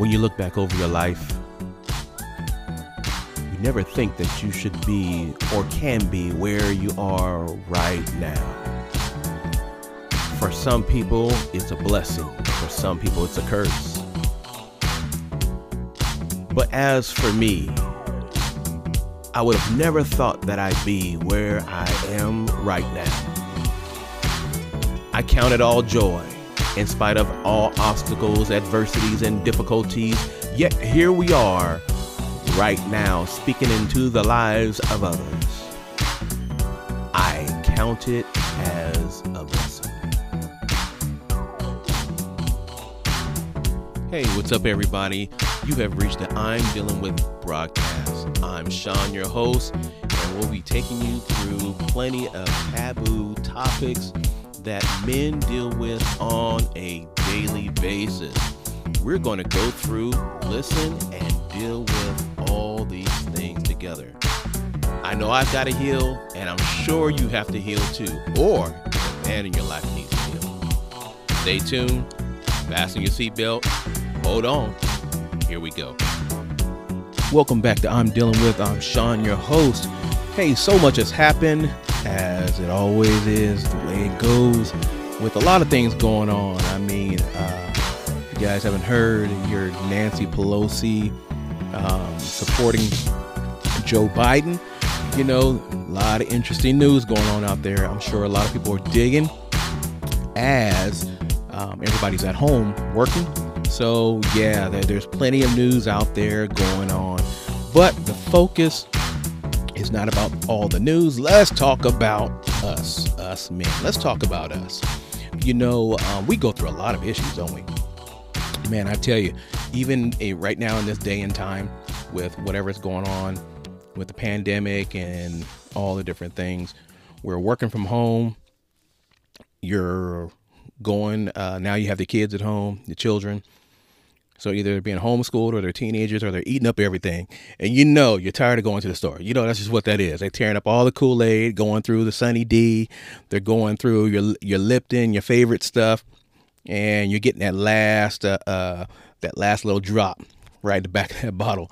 when you look back over your life, you never think that you should be or can be where you are right now. For some people, it's a blessing. For some people, it's a curse. But as for me, I would have never thought that I'd be where I am right now. I count it all joy in spite of all obstacles, adversities, and difficulties. Yet here we are right now speaking into the lives of others. I count it as a blessing. Hey, what's up, everybody? You have reached the I'm Dealing With broadcast. I'm Sean, your host, and we'll be taking you through plenty of taboo topics that men deal with on a daily basis. We're going to go through, listen, and deal with all these things together. I know I've got to heal, and I'm sure you have to heal too, or the man in your life needs to heal. Stay tuned, fasten your seatbelt, hold on. Here we go. Welcome back to I'm Dealing With. I'm Sean, your host. Hey, so much has happened, as it always is, the way it goes, with a lot of things going on. I mean, uh, if you guys haven't heard, you're Nancy Pelosi um, supporting Joe Biden. You know, a lot of interesting news going on out there. I'm sure a lot of people are digging as um, everybody's at home working so, yeah, there's plenty of news out there going on. But the focus is not about all the news. Let's talk about us, us men. Let's talk about us. You know, um, we go through a lot of issues, don't we? Man, I tell you, even a, right now in this day and time, with whatever's going on with the pandemic and all the different things, we're working from home. You're going, uh, now you have the kids at home, the children so either they're being homeschooled or they're teenagers or they're eating up everything. And you know you're tired of going to the store. You know that's just what that is. They're tearing up all the Kool-Aid, going through the Sunny D. They're going through your your Lipton, your favorite stuff, and you're getting that last uh, uh that last little drop right at the back of that bottle.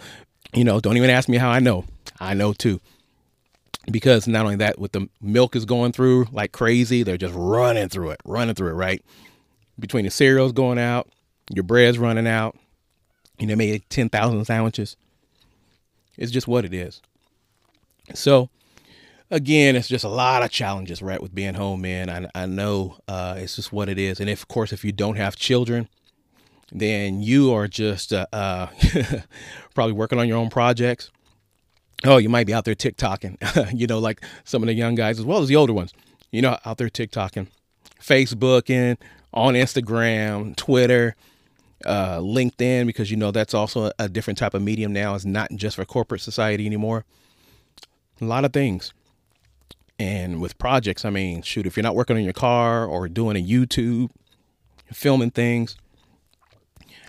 You know, don't even ask me how I know. I know too. Because not only that, with the milk is going through like crazy, they're just running through it, running through it, right? Between the cereals going out, your bread's running out. You know, made 10,000 sandwiches. It's just what it is. So, again, it's just a lot of challenges, right, with being home, man. I, I know uh, it's just what it is. And if, of course, if you don't have children, then you are just uh, uh, probably working on your own projects. Oh, you might be out there TikToking, you know, like some of the young guys as well as the older ones, you know, out there TikToking, Facebooking, on Instagram, Twitter, uh, LinkedIn, because you know that's also a different type of medium now. It's not just for corporate society anymore. A lot of things. And with projects, I mean, shoot, if you're not working on your car or doing a YouTube, filming things,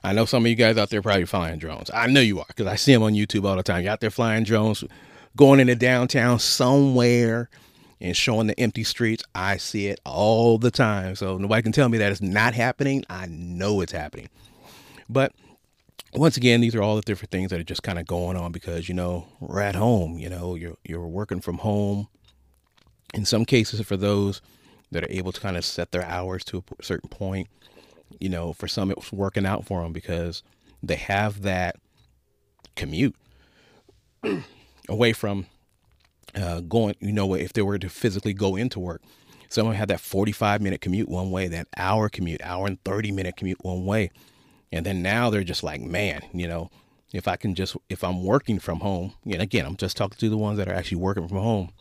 I know some of you guys out there probably flying drones. I know you are because I see them on YouTube all the time. You're out there flying drones, going into downtown somewhere and showing the empty streets. I see it all the time. So nobody can tell me that it's not happening. I know it's happening. But once again, these are all the different things that are just kind of going on because you know we're at home. You know, you're you're working from home. In some cases, for those that are able to kind of set their hours to a certain point, you know, for some it's working out for them because they have that commute away from uh, going. You know, if they were to physically go into work, someone had that 45 minute commute one way, that hour commute, hour and 30 minute commute one way and then now they're just like, man, you know, if I can just, if I'm working from home, and again, I'm just talking to the ones that are actually working from home.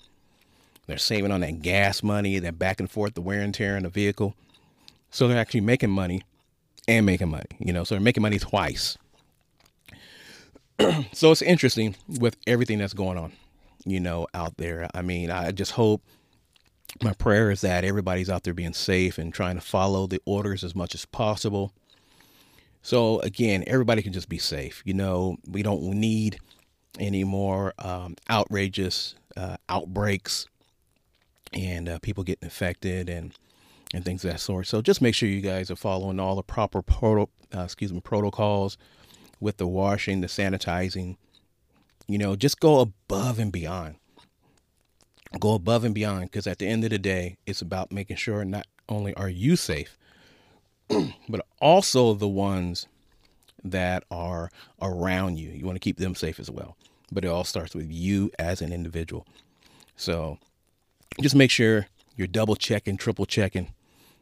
They're saving on that gas money, that back and forth, the wear and tear in the vehicle. So they're actually making money and making money, you know, so they're making money twice. so it's interesting with everything that's going on, you know, out there. I mean, I just hope my prayer is that everybody's out there being safe and trying to follow the orders as much as possible so again, everybody can just be safe. You know, we don't need any more um, outrageous uh, outbreaks and uh, people getting infected and and things of that sort. So just make sure you guys are following all the proper proto, uh, excuse me protocols with the washing, the sanitizing. You know, just go above and beyond. Go above and beyond because at the end of the day, it's about making sure not only are you safe, but also the ones that are around you. You want to keep them safe as well. But it all starts with you as an individual. So just make sure you're double checking, triple checking.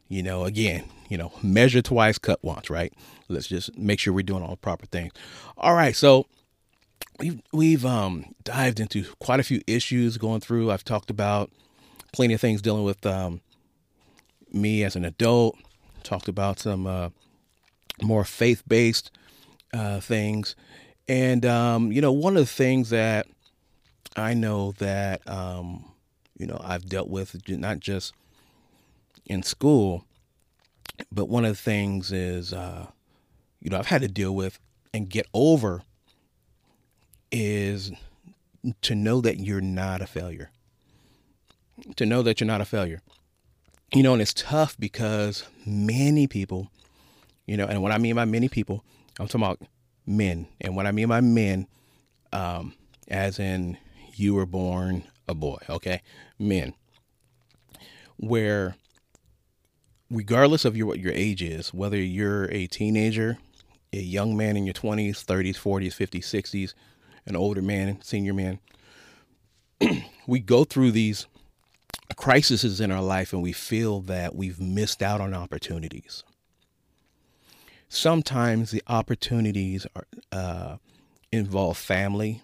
You know, again, you know, measure twice, cut once, right? Let's just make sure we're doing all the proper things. All right, so we've we've um, dived into quite a few issues going through. I've talked about plenty of things dealing with um, me as an adult. Talked about some uh, more faith based uh, things, and um, you know, one of the things that I know that um, you know I've dealt with not just in school, but one of the things is uh, you know I've had to deal with and get over is to know that you're not a failure. To know that you're not a failure. You know, and it's tough because many people, you know, and what I mean by many people, I'm talking about men. And what I mean by men, um, as in you were born a boy, okay? Men. Where regardless of your what your age is, whether you're a teenager, a young man in your 20s, 30s, 40s, 50s, 60s, an older man, senior man, we go through these crises in our life and we feel that we've missed out on opportunities. Sometimes the opportunities are, uh, involve family.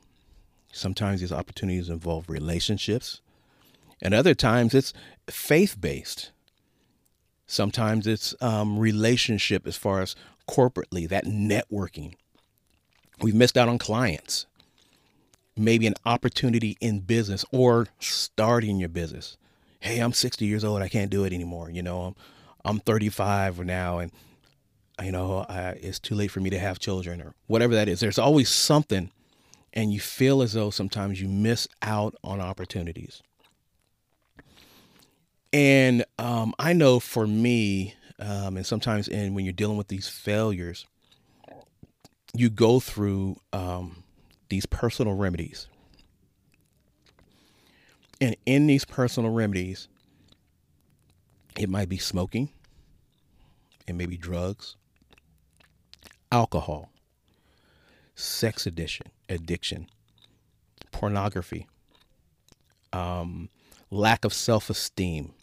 Sometimes these opportunities involve relationships. And other times it's faith based. Sometimes it's um, relationship as far as corporately, that networking. We've missed out on clients maybe an opportunity in business or starting your business. Hey, I'm 60 years old. I can't do it anymore. You know, I'm, I'm 35 now and, you know, I, it's too late for me to have children or whatever that is. There's always something, and you feel as though sometimes you miss out on opportunities. And um, I know for me, um, and sometimes in when you're dealing with these failures, you go through um, these personal remedies. And in these personal remedies, it might be smoking, it may be drugs, alcohol, sex addiction, addiction, pornography, um, lack of self esteem,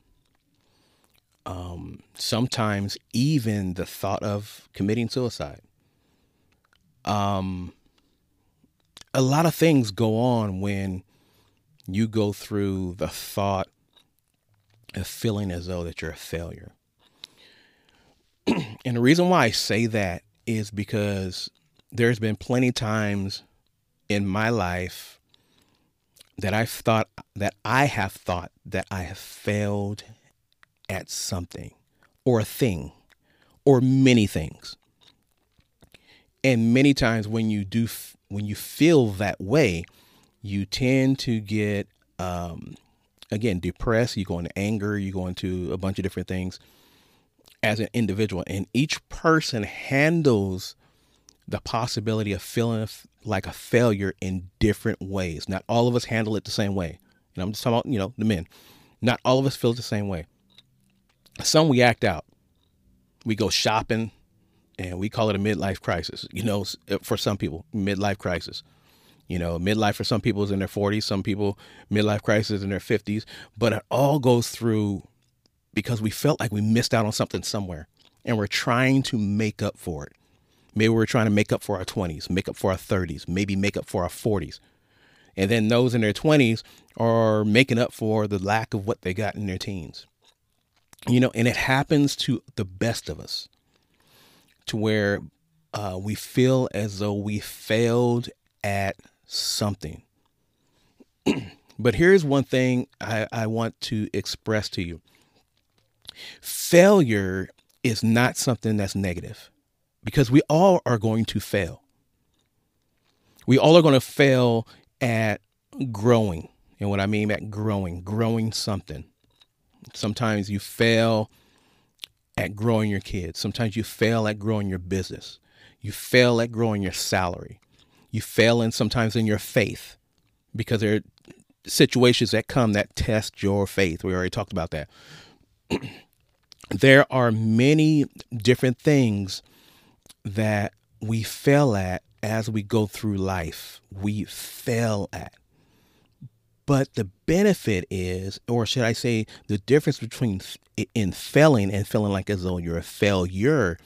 um, sometimes even the thought of committing suicide. Um, a lot of things go on when you go through the thought of feeling as though that you're a failure. and the reason why I say that is because there's been plenty times in my life that I've thought that I have thought that I have failed at something or a thing or many things. And many times when you do when you feel that way, you tend to get um, again depressed. You go into anger. You go into a bunch of different things as an individual, and each person handles the possibility of feeling like a failure in different ways. Not all of us handle it the same way. And I'm just talking about, you know, the men. Not all of us feel it the same way. Some we act out. We go shopping and we call it a midlife crisis. You know, for some people, midlife crisis. You know, midlife for some people is in their 40s, some people midlife crisis in their 50s, but it all goes through because we felt like we missed out on something somewhere and we're trying to make up for it. Maybe we're trying to make up for our 20s, make up for our 30s, maybe make up for our 40s. And then those in their 20s are making up for the lack of what they got in their teens. You know, and it happens to the best of us to where uh, we feel as though we failed at something. but here's one thing I, I want to express to you failure is not something that's negative because we all are going to fail. We all are going to fail at growing. And what I mean by growing, growing something. Sometimes you fail at growing your kids. Sometimes you fail at growing your business. You fail at growing your salary. You fail in sometimes in your faith because there are situations that come that test your faith. We already talked about that. there are many different things that we fail at as we go through life. We fail at. But the benefit is, or should I say, the difference between in failing and feeling like as though you're a failure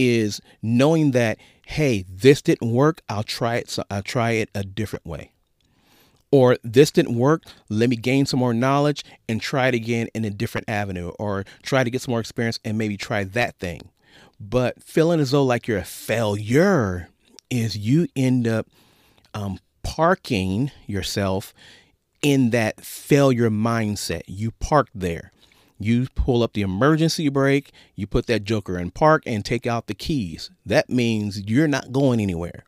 is knowing that, hey, this didn't work. I'll try it. So I'll try it a different way. Or this didn't work. Let me gain some more knowledge and try it again in a different avenue, or try to get some more experience and maybe try that thing. But feeling as though like you're a failure is you end up um, parking yourself in that failure mindset. You park there. You pull up the emergency brake, you put that joker in park and take out the keys. That means you're not going anywhere.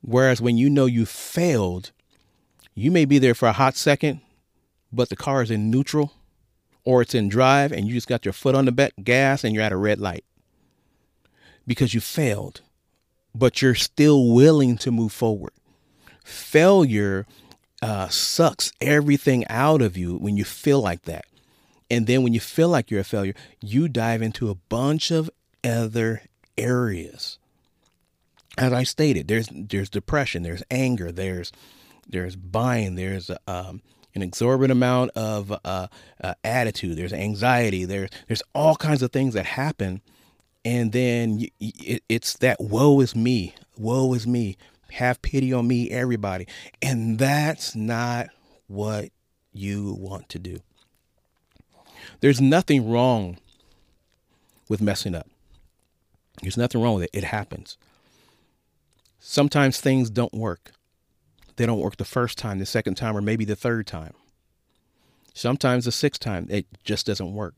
Whereas when you know you failed, you may be there for a hot second, but the car is in neutral or it's in drive and you just got your foot on the back gas and you're at a red light because you failed, but you're still willing to move forward. Failure uh, sucks everything out of you when you feel like that. And then when you feel like you're a failure, you dive into a bunch of other areas. As I stated, there's there's depression, there's anger, there's there's buying, there's um, an exorbitant amount of uh, uh, attitude, there's anxiety, there's there's all kinds of things that happen, and then it, it's that woe is me, woe is me, have pity on me, everybody. And that's not what you want to do. There's nothing wrong with messing up. There's nothing wrong with it. It happens. Sometimes things don't work. They don't work the first time, the second time, or maybe the third time. Sometimes the sixth time, it just doesn't work.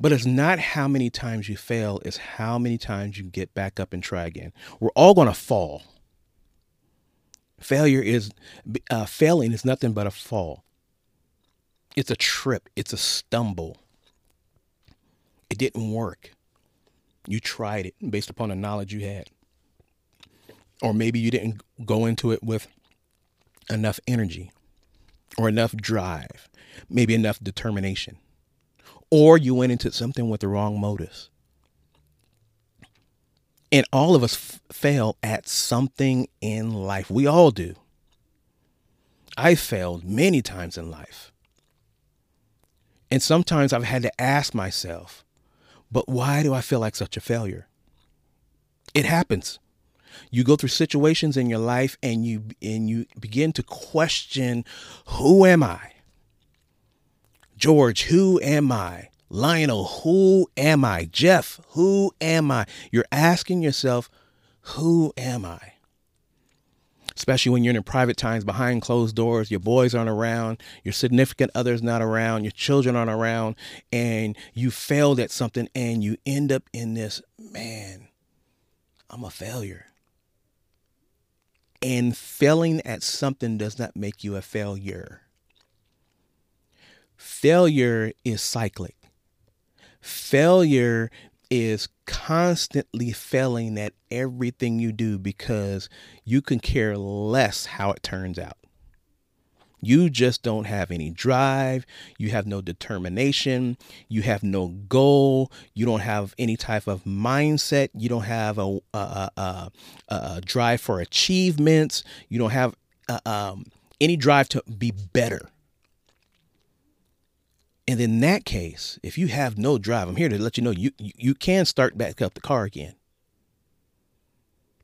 But it's not how many times you fail, it's how many times you get back up and try again. We're all going to fall. Failure is uh, failing is nothing but a fall. It's a trip. It's a stumble. It didn't work. You tried it based upon the knowledge you had. Or maybe you didn't go into it with enough energy or enough drive, maybe enough determination. Or you went into something with the wrong motives. And all of us f- fail at something in life. We all do. I failed many times in life. And sometimes I've had to ask myself, but why do I feel like such a failure? It happens. You go through situations in your life and you and you begin to question, who am I? George, who am I? Lionel, who am I? Jeff, who am I? You're asking yourself, who am I? Especially when you're in private times behind closed doors, your boys aren't around, your significant other's not around, your children aren't around, and you failed at something and you end up in this, man, I'm a failure. And failing at something does not make you a failure. Failure is cyclic Failure is constantly failing at everything you do because you can care less how it turns out. You just don't have any drive. You have no determination. You have no goal. You don't have any type of mindset. You don't have a, a, a, a drive for achievements. You don't have uh, um, any drive to be better. And in that case, if you have no drive, I'm here to let you know you, you, can start back up the car again.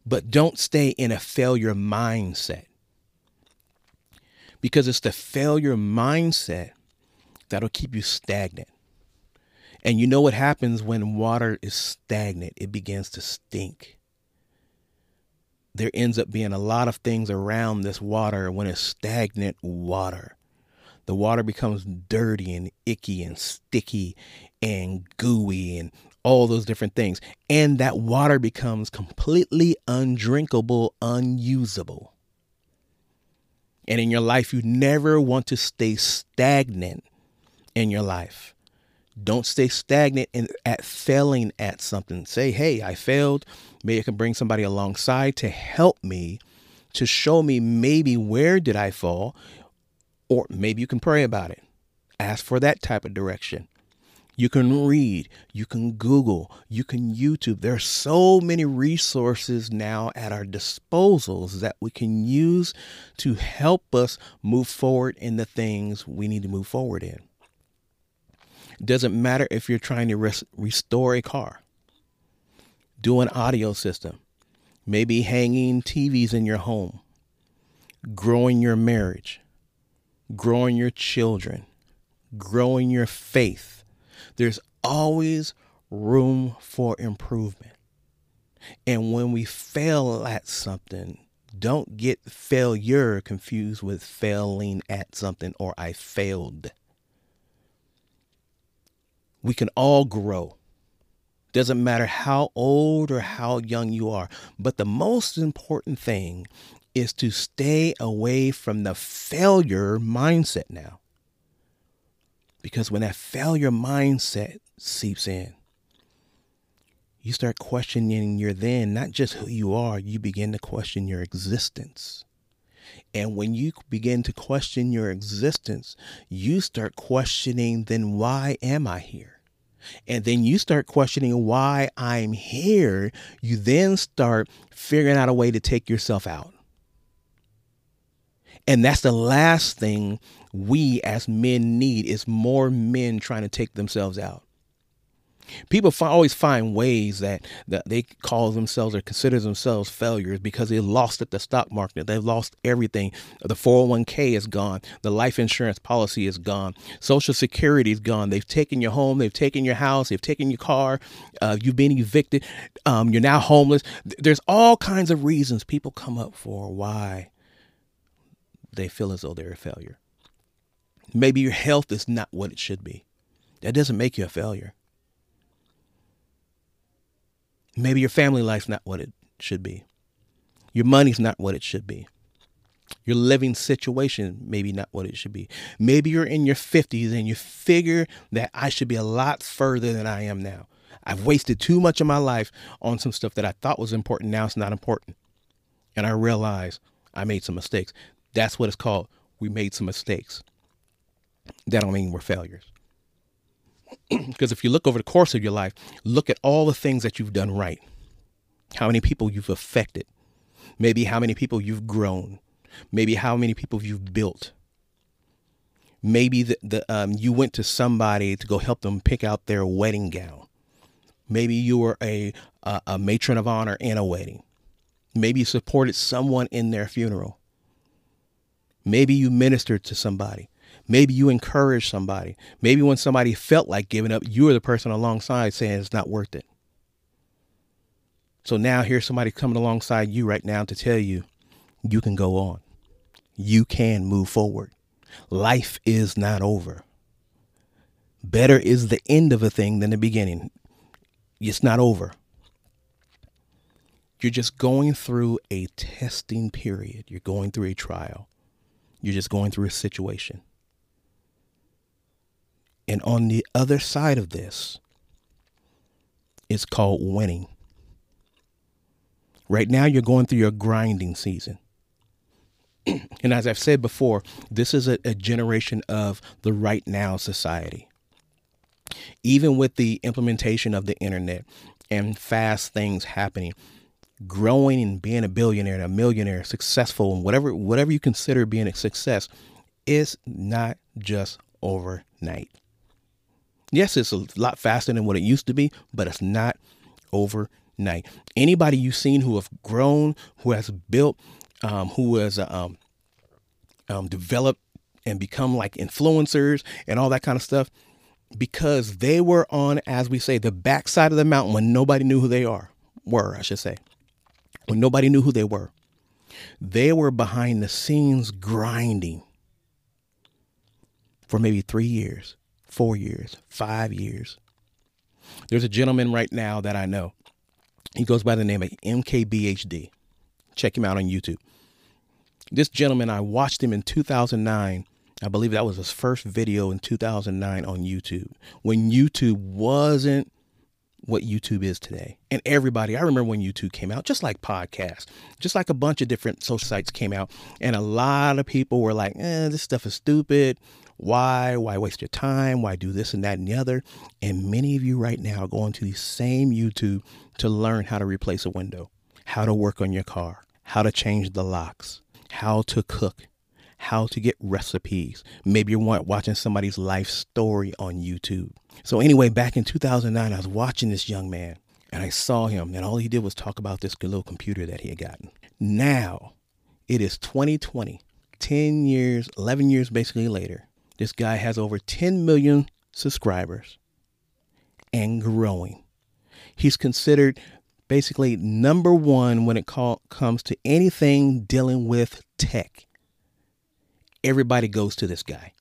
But don't stay in a failure mindset. Because it's the failure mindset that'll keep you stagnant. And you know what happens when water is stagnant? It begins to stink. There ends up being a lot of things around this water when it's stagnant water the water becomes dirty and icky and sticky and gooey and all those different things. And that water becomes completely undrinkable, unusable. And in your life, you never want to stay stagnant in your life. Don't stay stagnant in, at failing at something. Say, hey, I failed. Maybe I can bring somebody alongside to help me, to show me maybe where did I fall, or maybe you can pray about it. Ask for that type of direction. You can read, you can Google, you can YouTube. There are so many resources now at our disposals that we can use to help us move forward in the things we need to move forward in. Doesn't matter if you're trying to res- restore a car, do an audio system, maybe hanging TVs in your home, growing your marriage, growing your children, growing your faith there's always room for improvement. And when we fail at something, don't get failure confused with failing at something or I failed. We can all grow. Doesn't matter how old or how young you are. But the most important thing is to stay away from the failure mindset now. Because when that failure mindset seeps in, you start questioning your then, not just who you are, you begin to question your existence. And when you begin to question your existence, you start questioning, then why am I here? And then you start questioning why I'm here. You then start figuring out a way to take yourself out. And that's the last thing we as men need is more men trying to take themselves out. People always find ways that, that they call themselves or consider themselves failures because they lost at the stock market. They've lost everything. The 401k is gone. The life insurance policy is gone. Social security is gone. They've taken your home. They've taken your house. They've taken your car. Uh, you've been evicted. Um, you're now homeless. There's all kinds of reasons people come up for why they feel as though they're a failure. Maybe your health is not what it should be. That doesn't make you a failure. Maybe your family life's not what it should be. Your money's not what it should be. Your living situation maybe not what it should be. Maybe you're in your 50s and you figure that I should be a lot further than I am now. I've wasted too much of my life on some stuff that I thought was important. Now it's not important. And I realize I made some mistakes. That's what it's called. We made some mistakes. That don't mean we're failures. because if you look over the course of your life, look at all the things that you've done right. How many people you've affected. Maybe how many people you've grown. Maybe how many people you've built. Maybe the, the um, you went to somebody to go help them pick out their wedding gown. Maybe you were a, a, a matron of honor in a wedding. Maybe you supported someone in their funeral. Maybe you ministered to somebody. Maybe you encouraged somebody. Maybe when somebody felt like giving up, you were the person alongside saying it's not worth it. So now here's somebody coming alongside you right now to tell you you can go on. You can move forward. Life is not over. Better is the end of a thing than the beginning. It's not over. You're just going through a testing period. You're going through a trial. You're just going through a situation. And on the other side of this, it's called winning. Right now, you're going through your grinding season. and as I've said before, this is a, a generation of the right now society. Even with the implementation of the internet and fast things happening, growing and being a billionaire and a millionaire, successful, and whatever whatever you consider being a success, is not just overnight. Yes, it's a lot faster than what it used to be, but it's not overnight. Anybody you've seen who have grown, who has built, um, who has um, um, developed and become like influencers and all that kind of stuff, because they were on, as we say, the backside of the mountain when nobody knew who they are, were, I should say when nobody knew who they were. They were behind the scenes grinding for maybe three years, four years, five years. There's a gentleman right now that I know. He goes by the name of MKBHD. Check him out on YouTube. This gentleman, I watched him in 2009 I believe that was his first video in 2009 on YouTube when YouTube wasn't what YouTube is today. And everybody, I remember when YouTube came out, just like podcasts, just like a bunch of different social sites came out, and a lot of people were like, eh, this stuff is stupid. Why? Why waste your time? Why do this and that and the other? And many of you right now are going to the same YouTube to learn how to replace a window, how to work on your car, how to change the locks, how to cook, how to get recipes. Maybe you're watching somebody's life story on YouTube. So, anyway, back in 2009, I was watching this young man and I saw him, and all he did was talk about this little computer that he had gotten. Now, it is 2020, 10 years, 11 years basically later. This guy has over 10 million subscribers and growing. He's considered basically number one when it call, comes to anything dealing with tech everybody goes to this guy.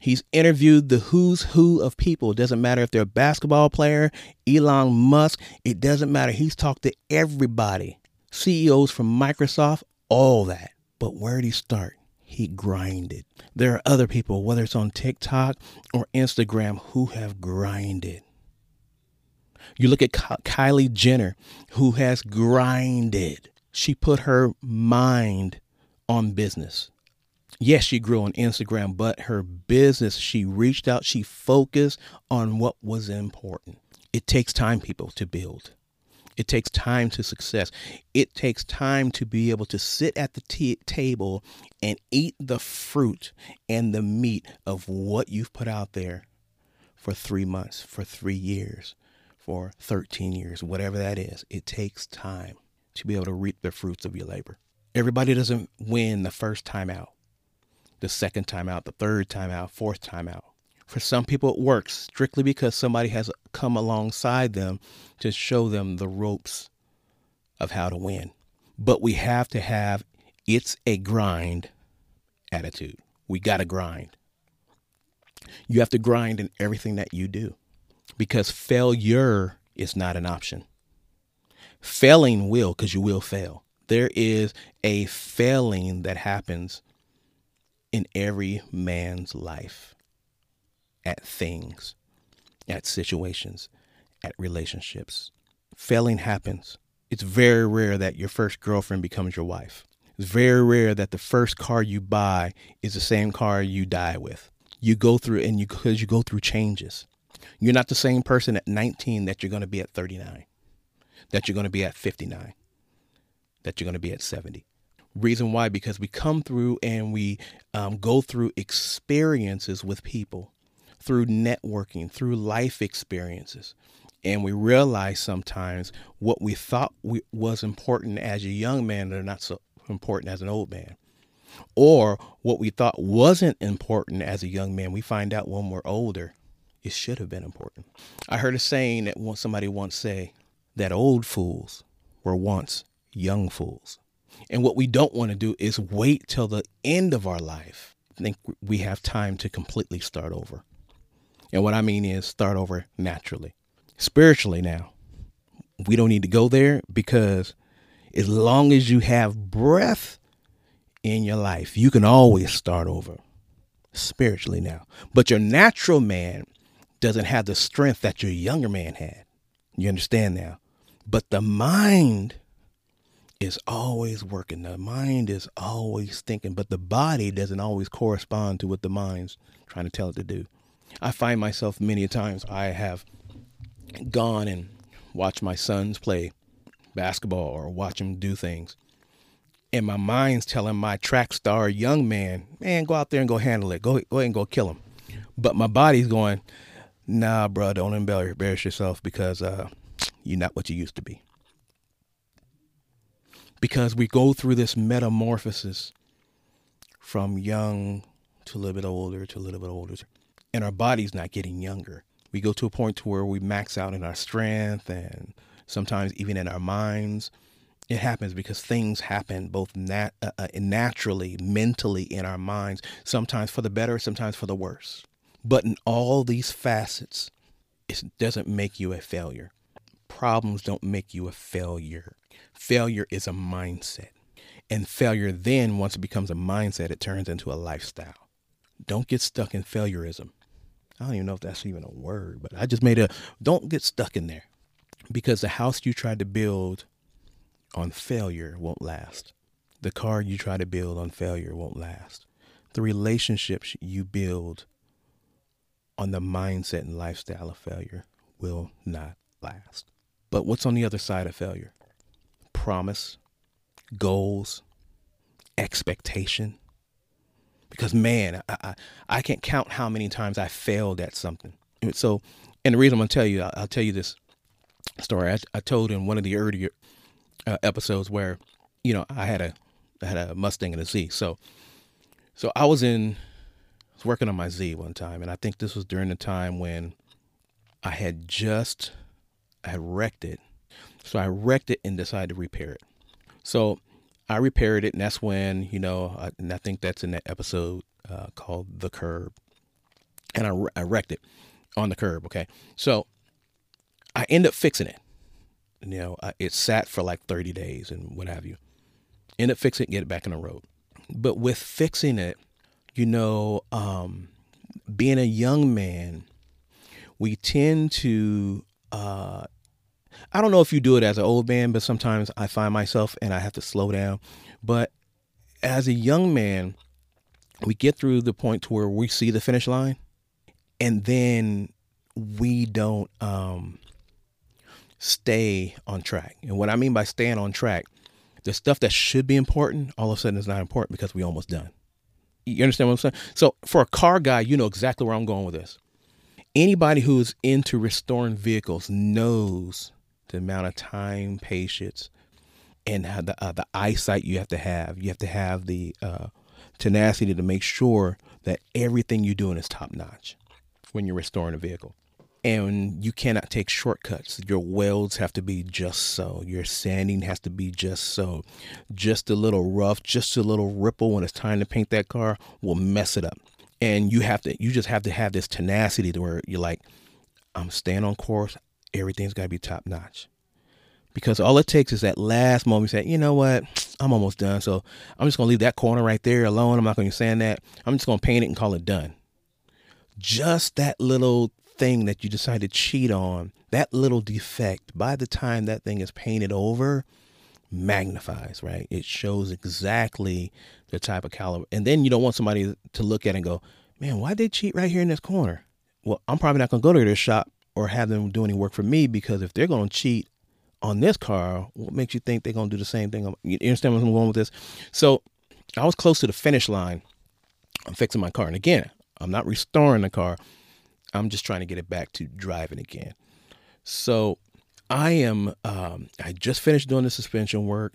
He's interviewed the who's who of people. It doesn't matter if they're a basketball player, Elon Musk, it doesn't matter. He's talked to everybody, CEOs from Microsoft, all that. But where did he start? He grinded. There are other people, whether it's on TikTok or Instagram, who have grinded. You look at Kylie Jenner, who has grinded. She put her mind on business yes, she grew on Instagram, but her business, she reached out, she focused on what was important. It takes time, people, to build. It takes time to success. It takes time to be able to sit at the t- table and eat the fruit and the meat of what you've put out there for three months, for three years, for 13 years, whatever that is. It takes time to be able to reap the fruits of your labor. Everybody doesn't win the first time out the second time out, the third time out, fourth time out. For some people, it works strictly because somebody has come alongside them to show them the ropes of how to win. But we have to have it's a grind attitude. We got to grind. You have to grind in everything that you do because failure is not an option. Failing will, because you will fail. There is a failing that happens in every man's life at things, at situations, at relationships. Failing happens. It's very rare that your first girlfriend becomes your wife. It's very rare that the first car you buy is the same car you die with. You go through and you because you go through changes. You're not the same person at 19 that you're going to be at 39, that you're going to be at 59, that you're going to be at 70. Reason why? Because we come through and we um, go through experiences with people, through networking, through life experiences. And we realize sometimes what we thought we, was important as a young man are not so important as an old man. Or what we thought wasn't important as a young man, we find out when we're older, it should have been important. I heard a saying that somebody once say that old fools were once young fools. And what we don't want to do is wait till the end of our life. I think we have time to completely start over. And what I mean is start over naturally. Spiritually now, we don't need to go there because as long as you have breath in your life, you can always start over spiritually now. But your natural man doesn't have the strength that your younger man had. You understand now? But the mind is always working. The mind is always thinking, but the body doesn't always correspond to what the mind's trying to tell it to do. I find myself many times I have gone and watched my sons play basketball or watch them do things. And my mind's telling my track star young man, man, go out there and go handle it. Go, go ahead and go kill him. But my body's going, nah, bro, don't embarrass yourself because uh, you're not what you used to be because we go through this metamorphosis from young to a little bit older to a little bit older and our body's not getting younger. We go to a point to where we max out in our strength and sometimes even in our minds. It happens because things happen both nat- uh, uh, naturally mentally in our minds sometimes for the better sometimes for the worse. But in all these facets it doesn't make you a failure. Problems don't make you a failure Failure is a mindset. And failure then, once it becomes a mindset, it turns into a lifestyle. don't get stuck in failureism. I don't even know if that's even a word, but I just made a don't get stuck in there because the house you tried to build on failure won't last. The car you try to build on failure won't last. The relationships you build on the mindset and lifestyle of failure will not last. But what's on the other side of failure? Promise, goals, expectation. Because man, I, I, I can't count how many times I failed at something. So, and the reason I'm gonna tell you, I'll, I'll tell you this story. I, I, told in one of the earlier uh, episodes where, you know, I had a I had a Mustang and a Z. So, so I was in, I was working on my Z one time, and I think this was during the time when I had just, I had wrecked it. So I wrecked it and decided to repair it. So I repaired it, and that's when you know, I, and I think that's in that episode uh, called "The Curb," and I, I wrecked it on the curb. Okay, so I end up fixing it. You know, I, it sat for like 30 days and what have you. End up fixing it, get it back on the road. But with fixing it, you know, um, being a young man, we tend to uh, I don't know if you do it as an old man, but sometimes I find myself and I have to slow down. But as a young man, we get through the point to where we see the finish line and then we don't um, stay on track. And what I mean by staying on track, the stuff that should be important all of a sudden is not important because we almost done. You understand what I'm saying? So for a car guy, you know exactly where I'm going with this. Anybody who's into restoring vehicles knows the amount of time, patience, and the uh, the eyesight you have to have. You have to have the uh, tenacity to make sure that everything you're doing is top notch when you're restoring a vehicle. And you cannot take shortcuts. Your welds have to be just so. Your sanding has to be just so. Just a little rough, just a little ripple when it's time to paint that car will mess it up. And you have to, you just have to have this tenacity to where you're like, I'm staying on course everything's got to be top notch. Because all it takes is that last moment you say, you know what, I'm almost done. So I'm just going to leave that corner right there alone. I'm not going to sand that. I'm just going to paint it and call it done. Just that little thing that you decide to cheat on, that little defect, by the time that thing is painted over, magnifies, right? It shows exactly the type of caliber. And then you don't want somebody to look at it and go, man, why did they cheat right here in this corner? Well, I'm probably not going to go to their shop or have them do any work for me because if they're going to cheat on this car, what makes you think they're going to do the same thing? You understand where I'm going with this? So I was close to the finish line. I'm fixing my car. And again, I'm not restoring the car. I'm just trying to get it back to driving again. So I am, um, I just finished doing the suspension work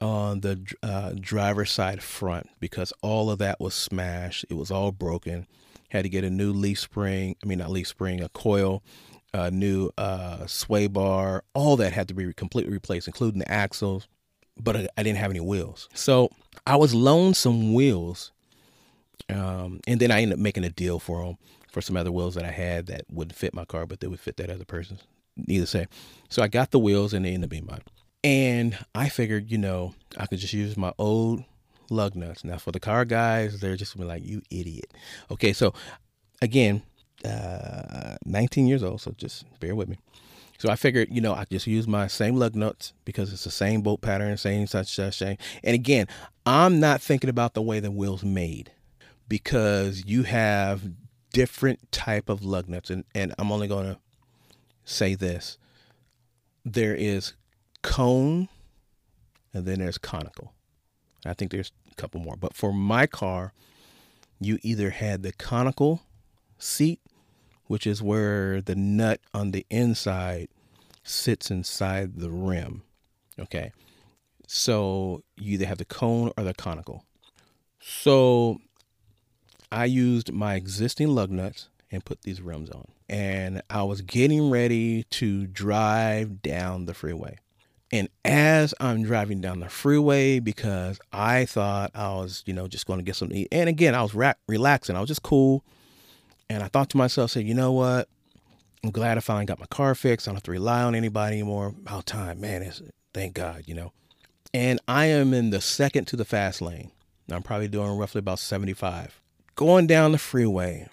on the uh, driver's side front because all of that was smashed. It was all broken. Had to get a new leaf spring. I mean, not leaf spring, a coil a new uh, sway bar. All that had to be completely replaced, including the axles. But I, I didn't have any wheels, so I was loaned some wheels, um, and then I ended up making a deal for them for some other wheels that I had that wouldn't fit my car, but they would fit that other person's. Neither say. So I got the wheels, and they ended up being mine. And I figured, you know, I could just use my old lug nuts. Now, for the car guys, they're just be like, "You idiot." Okay, so again, uh, 19 years old, so just bear with me. So I figured, you know, I just use my same lug nuts because it's the same bolt pattern, same such such thing. And again, I'm not thinking about the way the wheel's made because you have different type of lug nuts, and and I'm only going to say this: there is cone, and then there's conical. I think there's a couple more, but for my car, you either had the conical seat which is where the nut on the inside sits inside the rim. Okay. So you either have the cone or the conical. So I used my existing lug nuts and put these rims on. And I was getting ready to drive down the freeway. And as I'm driving down the freeway, because I thought I was, you know, just going to get something to eat. And again, I was ra- relaxing. I was just cool. And I thought to myself, say, you know what? I'm glad I finally got my car fixed. I don't have to rely on anybody anymore. About time, man. It's, thank God, you know. And I am in the second to the fast lane. I'm probably doing roughly about 75. going down the freeway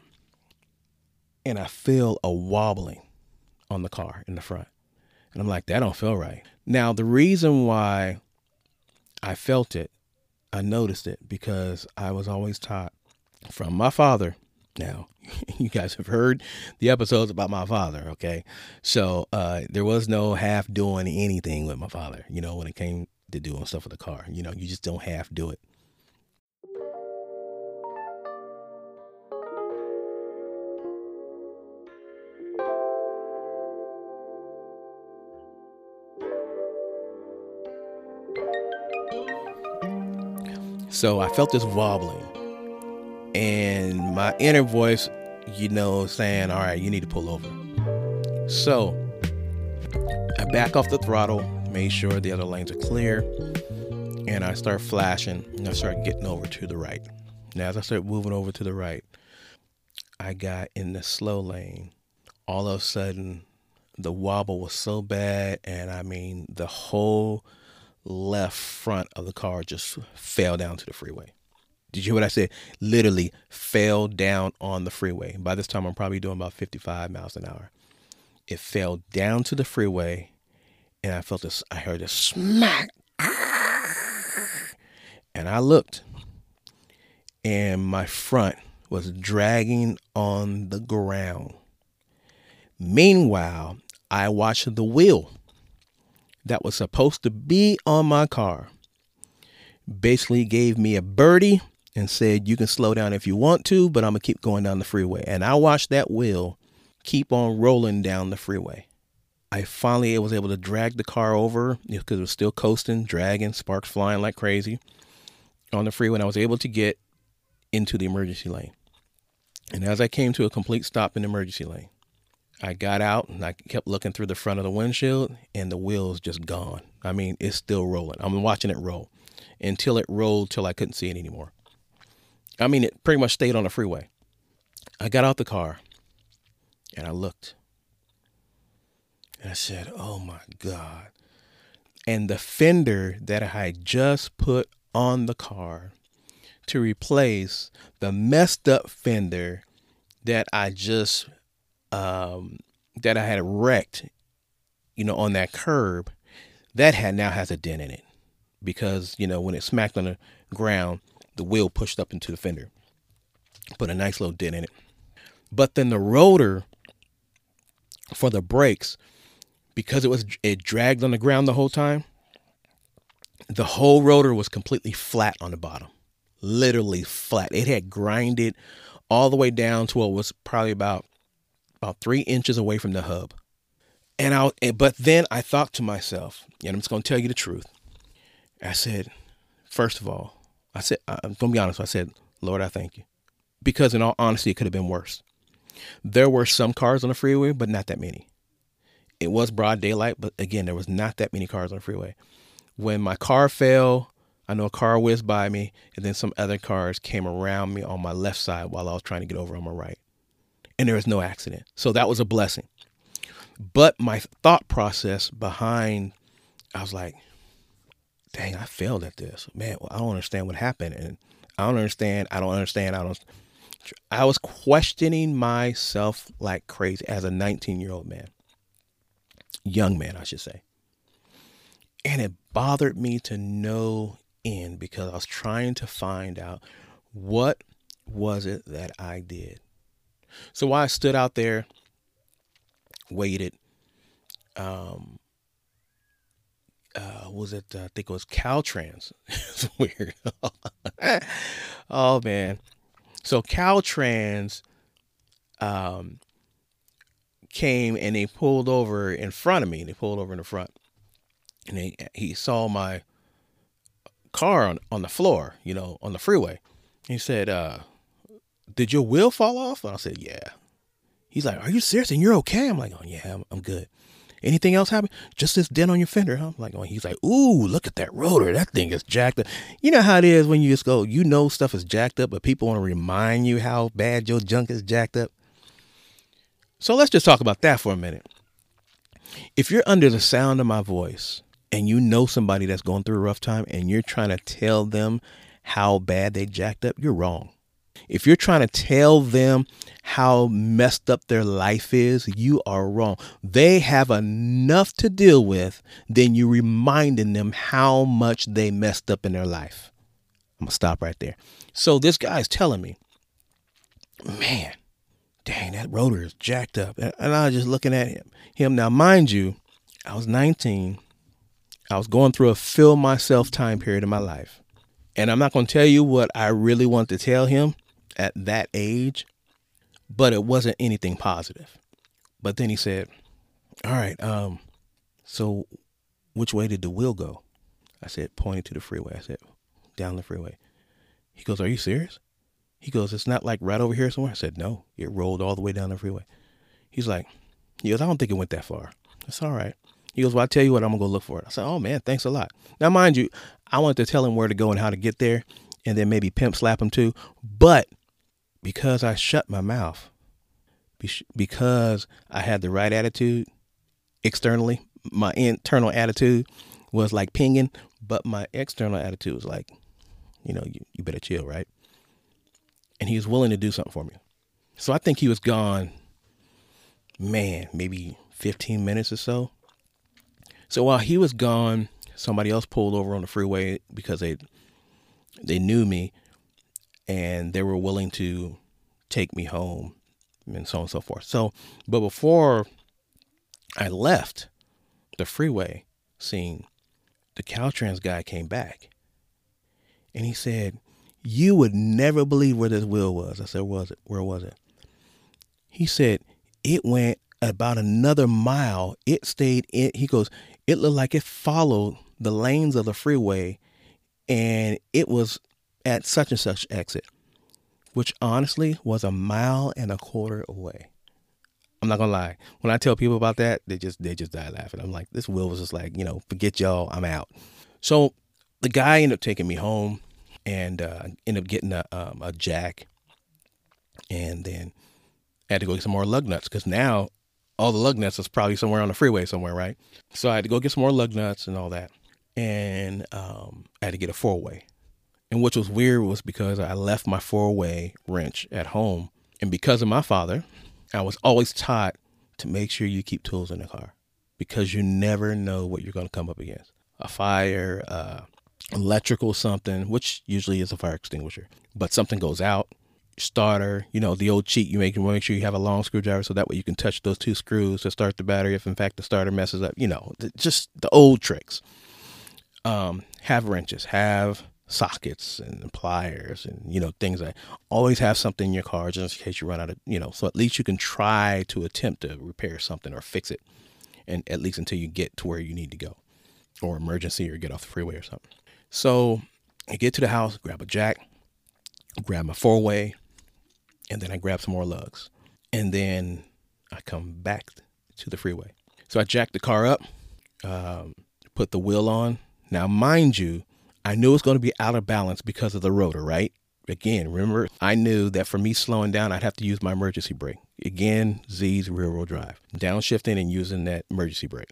and I feel a wobbling on the car in the front. And I'm like, that don't feel right. Now, the reason why I felt it, I noticed it because I was always taught from my father. Now, you guys have heard the episodes about my father, okay? So uh, there was no half doing anything with my father, you know, when it came to doing stuff with the car. You know, you just don't half do it. So I felt this wobbling, and my inner voice, you know, saying, All right, you need to pull over. So I back off the throttle, made sure the other lanes are clear, and I start flashing and I start getting over to the right. Now, as I start moving over to the right, I got in the slow lane. All of a sudden, the wobble was so bad, and I mean, the whole left front of the car just fell down to the freeway. Did you hear what I said? Literally fell down on the freeway. By this time, I'm probably doing about 55 miles an hour. It fell down to the freeway, and I felt this. I heard a smack, and I looked, and my front was dragging on the ground. Meanwhile, I watched the wheel that was supposed to be on my car basically gave me a birdie and said, You can slow down if you want to, but I'm going to keep going down the freeway. And I watched that wheel keep on rolling down the freeway. I finally was able to drag the car over because it was still coasting, dragging, sparks flying like crazy on the freeway. And I was able to get into the emergency lane. And as I came to a complete stop in the emergency lane, I got out and I kept looking through the front of the windshield and the wheel's just gone. I mean, it's still rolling. I'm watching it roll until it rolled till I couldn't see it anymore. I mean, it pretty much stayed on the freeway. I got out the car and I looked and I said, Oh my God. And the fender that I had just put on the car to replace the messed up fender that I just um, that I had wrecked, you know, on that curb, that had now has a dent in it because you know when it smacked on the ground, the wheel pushed up into the fender, put a nice little dent in it. But then the rotor for the brakes, because it was it dragged on the ground the whole time, the whole rotor was completely flat on the bottom, literally flat. It had grinded all the way down to what was probably about about three inches away from the hub. And I, but then I thought to myself, and I'm just going to tell you the truth. I said, first of all, I said, I'm going to be honest. I said, Lord, I thank you. Because in all honesty, it could have been worse. There were some cars on the freeway, but not that many. It was broad daylight, but again, there was not that many cars on the freeway. When my car fell, I know a car whizzed by me, and then some other cars came around me on my left side while I was trying to get over on my right and there was no accident. So that was a blessing. But my thought process behind, I was like, dang, I failed at this. Man, I don't understand what happened. And I don't understand. I don't understand. I don't. I was questioning myself like crazy as a 19 year old man, young man, I should say. And it bothered me to no end because I was trying to find out what was it that I did so I stood out there, waited, um, uh, was it? Uh, I think it was Caltrans. it's weird. oh man. So Caltrans, um, came and they pulled over in front of me. They pulled over in the front, and they, he saw my car on on the floor, you know, on the freeway. He said, uh, did your wheel fall off? And I said, yeah. He's like, are you serious? And you're okay? I'm like, oh yeah, I'm, I'm good. Anything else happen? Just this dent on your fender, huh? I'm like, oh, he's like, ooh, look at that rotor. That thing is jacked up. You know how it is when you just go, you know stuff is jacked up, but people want to remind you how bad your junk is jacked up. So let's just talk about that for a minute. If you're under the sound of my voice and you know somebody that's going through a rough time and you're trying to tell them how bad they jacked up, you're wrong If you're trying to tell them how messed up their life is, you are wrong. They have enough to deal with than you reminding them how much they messed up in their life. I'm going to stop right there. So this guy's telling me, man, dang, that rotor is jacked up. And I was just looking at him. Him now, mind you, I was 19. I was going through a fill myself time period in my life. And I'm not going to tell you what I really want to tell him at that age, but it wasn't anything positive. But then he said, All right, um, so which way did the wheel go? I said, pointing to the freeway. I said, down the freeway. He goes, Are you serious? He goes, It's not like right over here somewhere. I said, No, it rolled all the way down the freeway. He's like, He goes, I don't think it went that far. That's all right. He goes, Well, I tell you what, I'm gonna go look for it. I said, Oh man, thanks a lot. Now, mind you, I wanted to tell him where to go and how to get there, and then maybe pimp slap him too. But because I shut my mouth, because I had the right attitude externally, my internal attitude was like pinging, but my external attitude was like, you know, you, you better chill, right? And he was willing to do something for me. So I think he was gone, man, maybe 15 minutes or so. So while he was gone, somebody else pulled over on the freeway because they they knew me and they were willing to take me home and so on and so forth. So, but before I left the freeway scene, the Caltrans guy came back and he said, You would never believe where this wheel was. I said, Was it? Where was it? He said, It went about another mile. It stayed in he goes, It looked like it followed the lanes of the freeway and it was at such and such exit, which honestly was a mile and a quarter away. I'm not gonna lie. When I tell people about that, they just they just die laughing. I'm like, this Will was just like, you know, forget y'all, I'm out. So the guy ended up taking me home and uh, ended up getting a, um, a jack, and then I had to go get some more lug nuts because now all the lug nuts is probably somewhere on the freeway somewhere, right? So I had to go get some more lug nuts and all that, and um, I had to get a four way. And which was weird was because I left my four way wrench at home, and because of my father, I was always taught to make sure you keep tools in the car because you never know what you're going to come up against. A fire, uh, electrical something, which usually is a fire extinguisher, but something goes out, starter, you know, the old cheat you make, you make sure you have a long screwdriver so that way you can touch those two screws to start the battery if in fact the starter messes up, you know, just the old tricks. Um, have wrenches, have sockets and pliers and you know things like always have something in your car just in case you run out of you know so at least you can try to attempt to repair something or fix it and at least until you get to where you need to go or emergency or get off the freeway or something so I get to the house, grab a jack, grab my four way, and then I grab some more lugs. And then I come back to the freeway. So I jack the car up, um, put the wheel on. Now, mind you, I knew it was going to be out of balance because of the rotor, right? Again, remember, I knew that for me slowing down, I'd have to use my emergency brake. Again, Z's rear wheel drive, downshifting and using that emergency brake.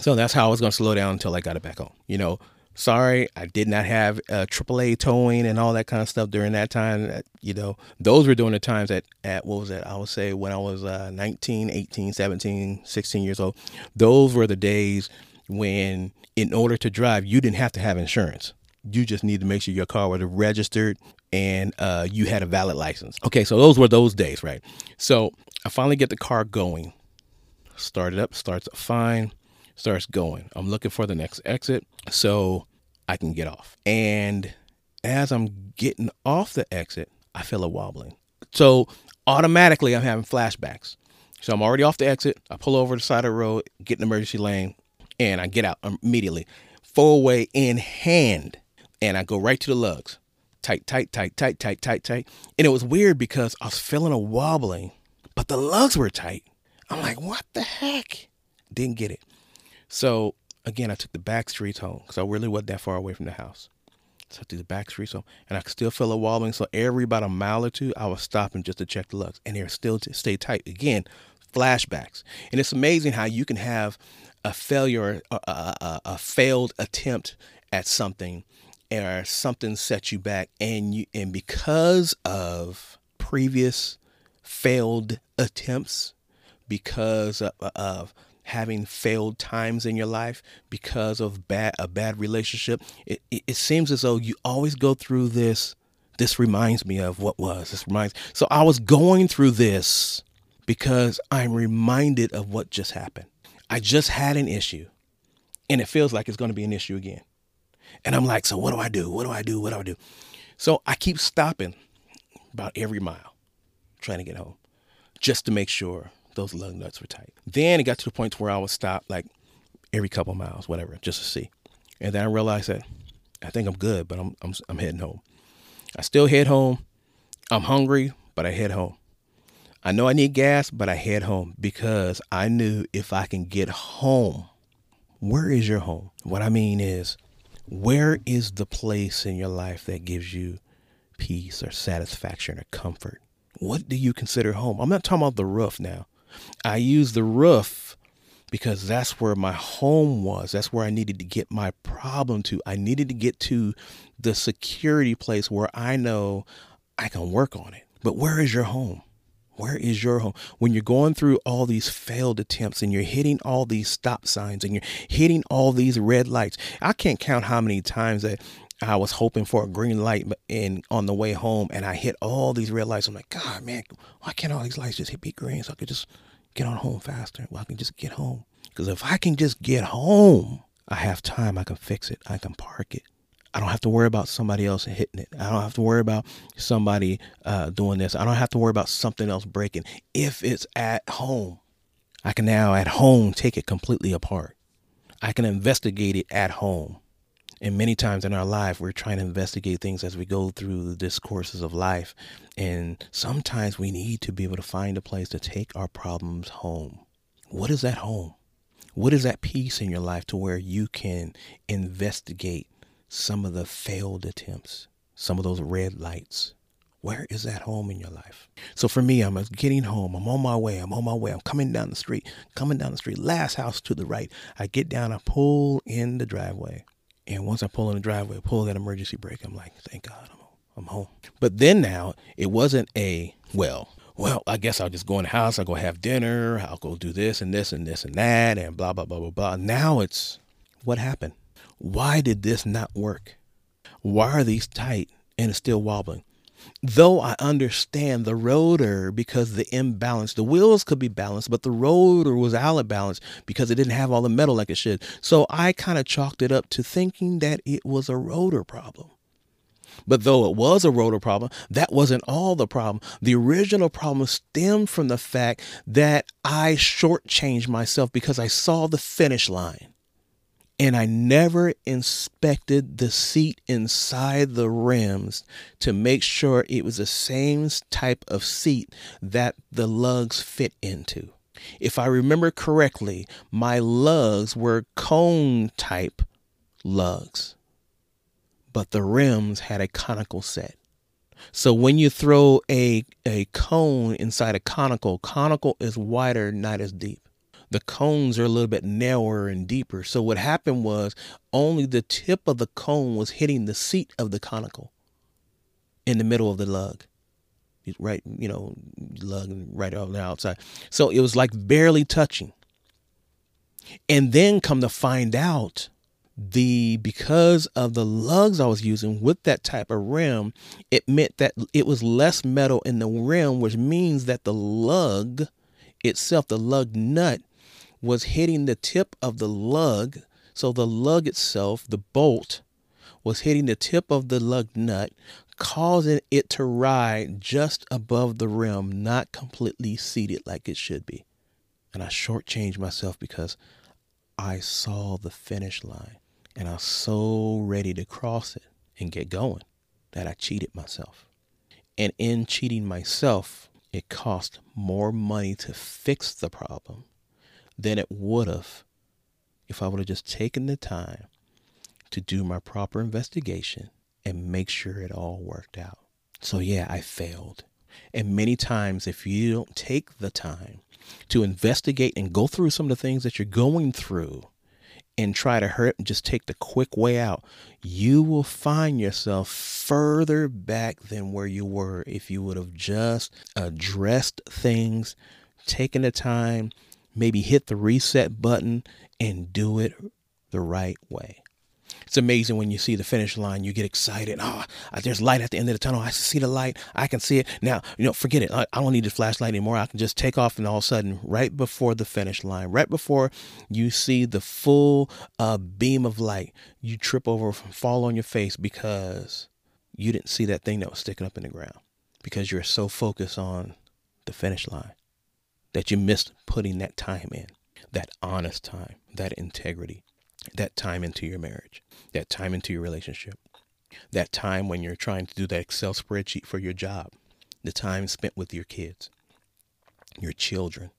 So that's how I was going to slow down until I got it back home. You know, sorry, I did not have uh, AAA towing and all that kind of stuff during that time. Uh, you know, those were during the times at, at what was that? I would say when I was uh, 19, 18, 17, 16 years old. Those were the days when, in order to drive, you didn't have to have insurance. You just need to make sure your car was registered and uh, you had a valid license. Okay, so those were those days, right? So I finally get the car going. Started up, starts fine starts going. I'm looking for the next exit so I can get off. And as I'm getting off the exit, I feel a wobbling. So automatically I'm having flashbacks. So I'm already off the exit. I pull over the side of the road, get an emergency lane, and I get out immediately. Four way in hand. And I go right to the lugs. Tight, tight, tight, tight, tight, tight, tight. And it was weird because I was feeling a wobbling, but the lugs were tight. I'm like, what the heck? Didn't get it. So again, I took the back streets home because I really wasn't that far away from the house. So I took the back streets home, and I could still feel a wobbling. So every about a mile or two, I was stopping just to check the lugs, and they still stay tight. Again, flashbacks, and it's amazing how you can have a failure, a, a, a failed attempt at something, or something set you back and you and because of previous failed attempts because of, of having failed times in your life because of bad a bad relationship it, it, it seems as though you always go through this this reminds me of what was this reminds so i was going through this because i'm reminded of what just happened. I just had an issue and it feels like it's going to be an issue again and i'm like so what do i do what do i do what do i do so i keep stopping about every mile trying to get home just to make sure those lug nuts were tight. Then it got to the point where I would stop like every couple miles, whatever, just to see. And then I realized that I think I'm good, but I'm I'm I'm heading home. I still head home. I'm hungry, but I head home. I know I need gas, but I head home because I knew if I can get home, where is your home? What I mean is, where is the place in your life that gives you peace or satisfaction or comfort? What do you consider home? I'm not talking about the roof now. I use the roof because that's where my home was. That's where I needed to get my problem to. I needed to get to the security place where I know I can work on it. But where is your home? Where is your home? When you're going through all these failed attempts and you're hitting all these stop signs and you're hitting all these red lights. I can't count how many times that I was hoping for a green light and on the way home and I hit all these red lights. I'm like, God, man, why can't all these lights just hit be green so I could just get on home faster? Well, I can just get home. Because if I can just get home, I have time. I can fix it. I can park it. I don't have to worry about somebody else hitting it. I don't have to worry about somebody uh, doing this. I don't have to worry about something else breaking. If it's at home, I can now at home take it completely apart. I can investigate it at home. And many times in our life, we're trying to investigate things as we go through the discourses of life. And sometimes we need to be able to find a place to take our problems home. What is that home? What is that peace in your life to where you can investigate some of the failed attempts, some of those red lights? Where is that home in your life? So for me, I'm getting home. I'm on my way. I'm on my way. I'm coming down the street, coming down the street. Last house to the right. I get down, I pull in the driveway. And once I pull in the driveway, pull that emergency brake, I'm like, thank God, I'm, I'm home. But then now, it wasn't a, well, well, I guess I'll just go in the house, I'll go have dinner, I'll go do this and this and this and that, and blah, blah, blah, blah, blah. Now it's, what happened? Why did this not work? Why are these tight and it's still wobbling? though I understand the rotor because the imbalance, the wheels could be balanced, but the rotor was out of balance because it didn't have all the metal like it should. So I kind of chalked it up to thinking that it was a rotor problem. But though it was a rotor problem, that wasn't all the problem. The original problem stemmed from the fact that I shortchanged myself because I saw the finish line and I never inspected the seat inside the rims to make sure it was the same type of seat that the lugs fit into. If I remember correctly, my lugs were cone type lugs, but the rims had a conical set. So when you throw a, a cone inside a conical, conical is wider, not as deep the cones are a little bit narrower and deeper. So what happened was only the tip of the cone was hitting the seat of the conical in the middle of the lug. Right, you know, lug right on the outside. So it was like barely touching. And then come to find out the because of the lugs I was using with that type of rim, it meant that it was less metal in the rim, which means that the lug itself, the lug nut, was hitting the tip of the lug. So the lug itself, the bolt, was hitting the tip of the lug nut, causing it to ride just above the rim, not completely seated like it should be. And I shortchanged myself because I saw the finish line and I was so ready to cross it and get going that I cheated myself. And in cheating myself, it cost more money to fix the problem than it would have if I would have just taken the time to do my proper investigation and make sure it all worked out. So, yeah, I failed. And many times, if you don't take the time to investigate and go through some of the things that you're going through and try to hurt and just take the quick way out, you will find yourself further back than where you were if you would have just addressed things, taken the time, maybe hit the reset button and do it the right way. It's amazing when you see the finish line, you get excited. Oh, there's light at the end of the tunnel. I see the light. I can see it. Now, you know, forget it. I, don't need the flashlight anymore. I can just take off, and all of a sudden, right before the finish line, right before you see the full uh, beam of light, you trip over, fall on your face because you didn't see that thing that was sticking up in the ground because you're so focused on the finish line that you missed putting that time in, that honest time, that integrity, that time into your marriage, that time into your relationship, that time when you're trying to do that Excel spreadsheet for your job, the time spent with your kids, your children,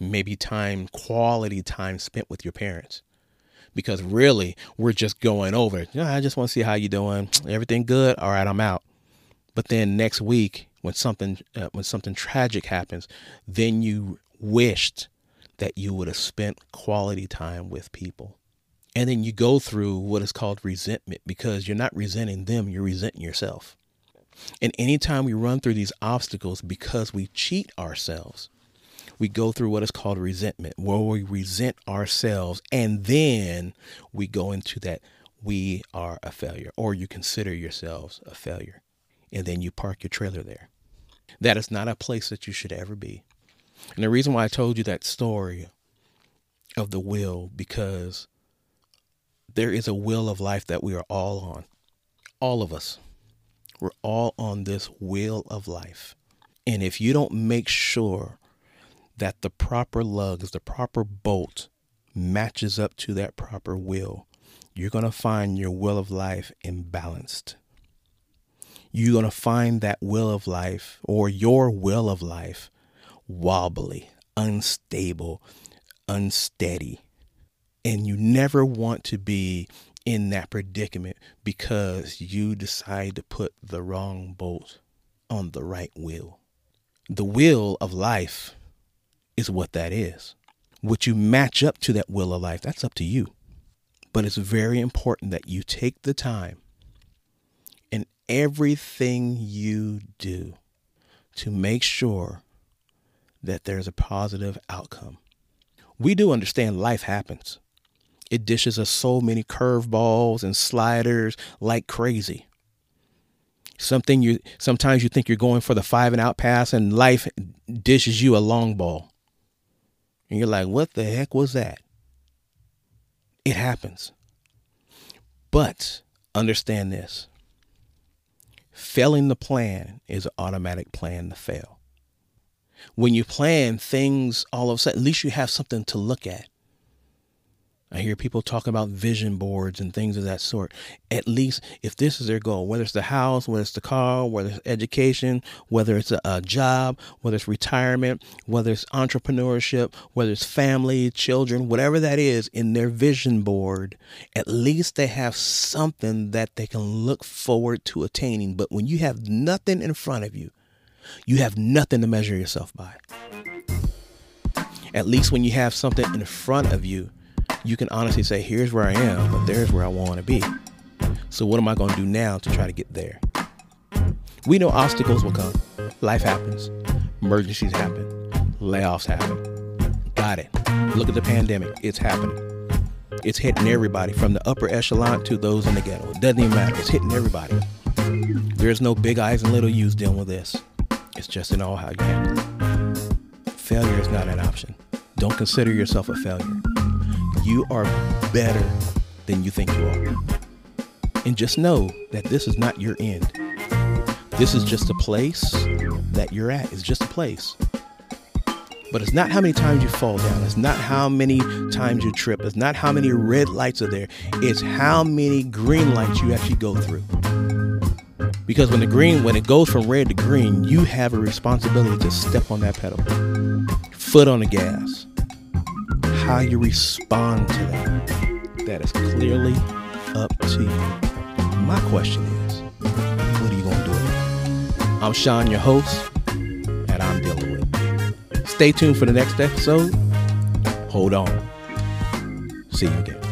maybe time, quality time spent with your parents. Because really, we're just going over. You know, I just want to see how you doing. Everything good? All right, I'm out. But then next week, when something uh, when something tragic happens, then you wished that you would have spent quality time with people and then you go through what is called resentment because you're not resenting them, you're resenting yourself. And anytime we run through these obstacles because we cheat ourselves, we go through what is called resentment, where we resent ourselves, and then we go into that we are a failure, or you consider yourselves a failure, and then you park your trailer there. That is not a place that you should ever be. And the reason why I told you that story of the will, because there is a will of life that we are all on. All of us. We're all on this wheel of life. And if you don't make sure that the proper lugs, the proper bolt matches up to that proper wheel, you're going to find your will of life imbalanced. You're going to find that will of life or your will of life wobbly, unstable, unsteady. And you never want to be in that predicament because you decide to put the wrong bolt on the right wheel. The will of life is what that is. What you match up to that will of life, that's up to you. But it's very important that you take the time in everything you do to make sure that there's a positive outcome. We do understand life happens. It dishes us so many curveballs and sliders like crazy. Something you sometimes you think you're going for the five and out pass, and life dishes you a long ball. And you're like, what the heck was that? It happens. But understand this failing the plan is an automatic plan to fail. When you plan things all of a sudden, at least you have something to look at. I hear people talk about vision boards and things of that sort. At least if this is their goal, whether it's the house, whether it's the car, whether it's education, whether it's a, a, job, whether it's retirement, whether it's entrepreneurship, whether it's family, children, whatever that is in their vision board, at least they have something that they can look forward to attaining. But when you have nothing in front of you, you have nothing to measure yourself by. At least when you have something in front of you, you can honestly say, here's where I am, but there's where I want to be. So, what am I going to do now to try to get there? We know obstacles will come. Life happens. Emergencies happen. Layoffs happen. Got it. Look at the pandemic. It's happening. It's hitting everybody from the upper echelon to those in the ghetto. It doesn't even matter. It's hitting everybody. There's no big eyes and little U's dealing with this. It's just in all how you handle it. Failure is not an option. Don't consider yourself a failure you are better than you think you are. And just know that this is not your end. This is just a place that you're at. It's just a place. But it's not how many times you fall down. It's not how many times you trip. It's not how many red lights are there. It's how many green lights you actually go through. Because when the green, when it goes from red to green, you have a responsibility to step on that pedal, foot on the gas, how you respond to that, that is clearly up to you. My question is, what are you going to do? I'm Sean, your host, and I'm dealing with it. Stay tuned for the next episode. Hold on. See you again.